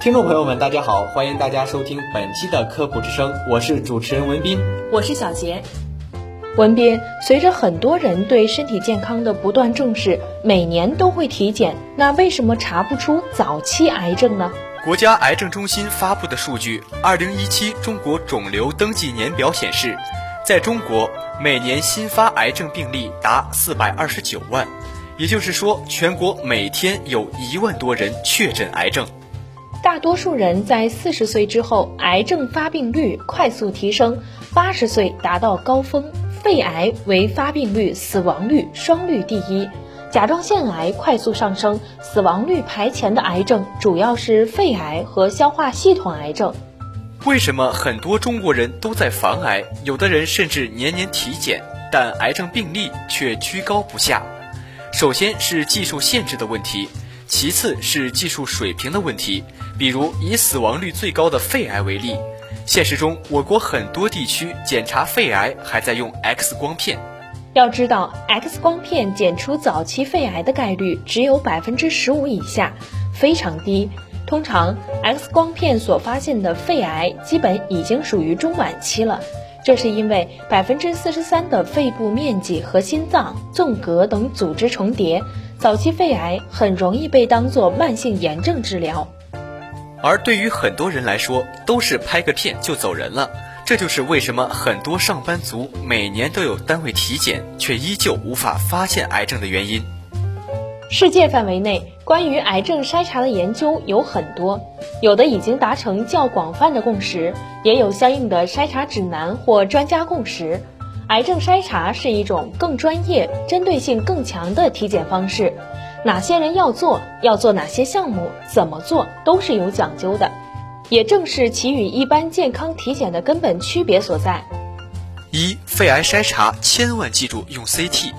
听众朋友们，大家好，欢迎大家收听本期的科普之声，我是主持人文斌。我是小杰。文斌，随着很多人对身体健康的不断重视，每年都会体检，那为什么查不出早期癌症呢？国家癌症中心发布的数据，二零一七中国肿瘤登记年表显示，在中国每年新发癌症病例达四百二十九万，也就是说，全国每天有一万多人确诊癌症。多数人在四十岁之后，癌症发病率快速提升，八十岁达到高峰。肺癌为发病率、死亡率双率第一，甲状腺癌快速上升，死亡率排前的癌症主要是肺癌和消化系统癌症。为什么很多中国人都在防癌，有的人甚至年年体检，但癌症病例却居高不下？首先是技术限制的问题，其次是技术水平的问题。比如以死亡率最高的肺癌为例。现实中，我国很多地区检查肺癌还在用 X 光片。要知道，X 光片检出早期肺癌的概率只有百分之十五以下，非常低。通常，X 光片所发现的肺癌基本已经属于中晚期了。这是因为百分之四十三的肺部面积和心脏、纵隔等组织重叠，早期肺癌很容易被当作慢性炎症治疗。而对于很多人来说，都是拍个片就走人了。这就是为什么很多上班族每年都有单位体检，却依旧无法发现癌症的原因。世界范围内关于癌症筛查的研究有很多，有的已经达成较广泛的共识，也有相应的筛查指南或专家共识。癌症筛查是一种更专业、针对性更强的体检方式。哪些人要做，要做哪些项目，怎么做都是有讲究的，也正是其与一般健康体检的根本区别所在。一、肺癌筛查千万记住用 CT。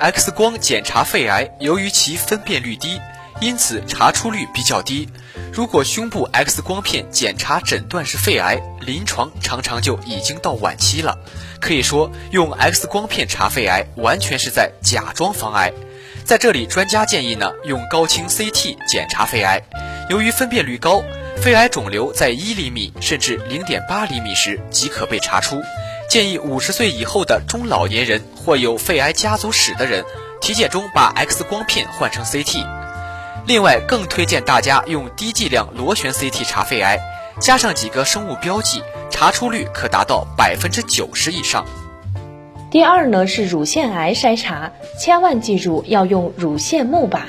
X 光检查肺癌，由于其分辨率低，因此查出率比较低。如果胸部 X 光片检查诊断是肺癌，临床常常就已经到晚期了。可以说，用 X 光片查肺癌，完全是在假装防癌。在这里，专家建议呢，用高清 CT 检查肺癌。由于分辨率高，肺癌肿瘤在一厘米甚至零点八厘米时即可被查出。建议五十岁以后的中老年人或有肺癌家族史的人，体检中把 X 光片换成 CT。另外，更推荐大家用低剂量螺旋 CT 查肺癌，加上几个生物标记，查出率可达到百分之九十以上。第二呢是乳腺癌筛查，千万记住要用乳腺钼靶。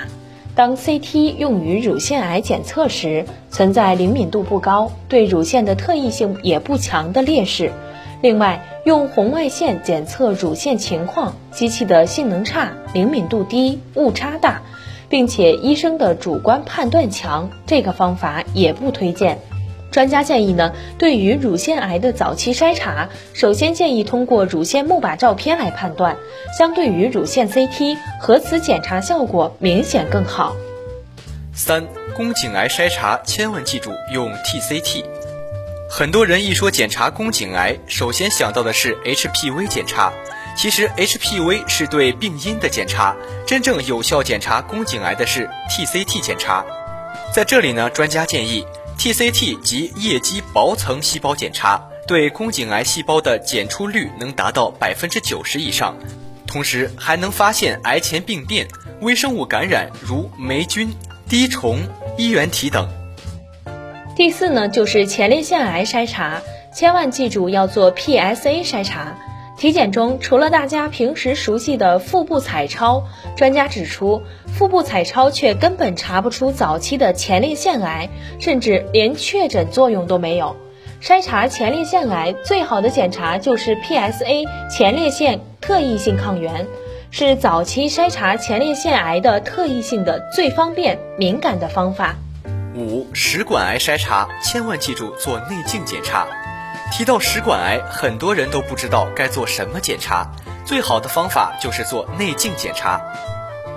当 CT 用于乳腺癌检测时，存在灵敏度不高、对乳腺的特异性也不强的劣势。另外，用红外线检测乳腺情况，机器的性能差、灵敏度低、误差大，并且医生的主观判断强，这个方法也不推荐。专家建议呢，对于乳腺癌的早期筛查，首先建议通过乳腺钼靶照片来判断，相对于乳腺 CT，核磁检查效果明显更好。三、宫颈癌筛查千万记住用 TCT。很多人一说检查宫颈癌，首先想到的是 HPV 检查。其实 HPV 是对病因的检查，真正有效检查宫颈癌的是 TCT 检查。在这里呢，专家建议。TCT 及液基薄层细胞检查对宫颈癌细胞的检出率能达到百分之九十以上，同时还能发现癌前病变、微生物感染，如霉菌、滴虫、衣原体等。第四呢，就是前列腺癌筛查，千万记住要做 PSA 筛查。体检中，除了大家平时熟悉的腹部彩超，专家指出，腹部彩超却根本查不出早期的前列腺癌，甚至连确诊作用都没有。筛查前列腺癌最好的检查就是 PSA 前列腺特异性抗原。是早期筛查前列腺癌的特异性的最方便、敏感的方法。五、食管癌筛查，千万记住做内镜检查。提到食管癌，很多人都不知道该做什么检查，最好的方法就是做内镜检查。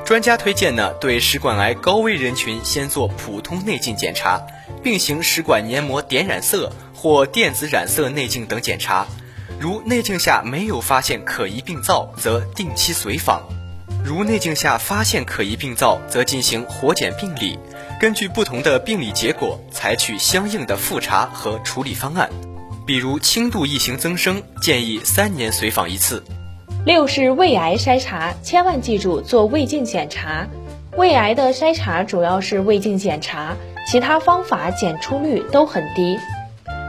专家推荐呢，对食管癌高危人群先做普通内镜检查，并行食管黏膜点染色或电子染色内镜等检查。如内镜下没有发现可疑病灶，则定期随访；如内镜下发现可疑病灶，则进行活检病理。根据不同的病理结果，采取相应的复查和处理方案。比如轻度异型增生，建议三年随访一次。六是胃癌筛查，千万记住做胃镜检查。胃癌的筛查主要是胃镜检查，其他方法检出率都很低。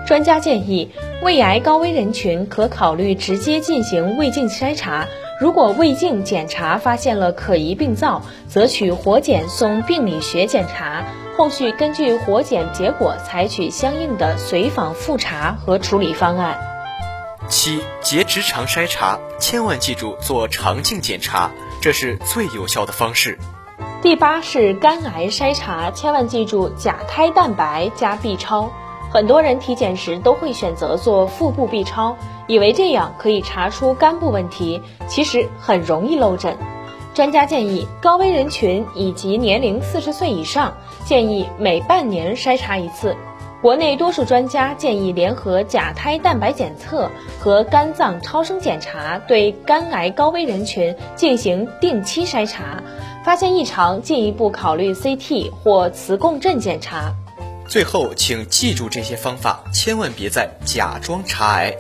专家建议，胃癌高危人群可考虑直接进行胃镜筛查。如果胃镜检查发现了可疑病灶，则取活检送病理学检查，后续根据活检结果采取相应的随访复查和处理方案。七、结直肠筛查，千万记住做肠镜检查，这是最有效的方式。第八是肝癌筛查，千万记住甲胎蛋白加 B 超。很多人体检时都会选择做腹部 B 超，以为这样可以查出肝部问题，其实很容易漏诊。专家建议，高危人群以及年龄四十岁以上，建议每半年筛查一次。国内多数专家建议联合甲胎蛋白检测和肝脏超声检查，对肝癌高危人群进行定期筛查，发现异常进一步考虑 CT 或磁共振检查。最后，请记住这些方法，千万别再假装查癌。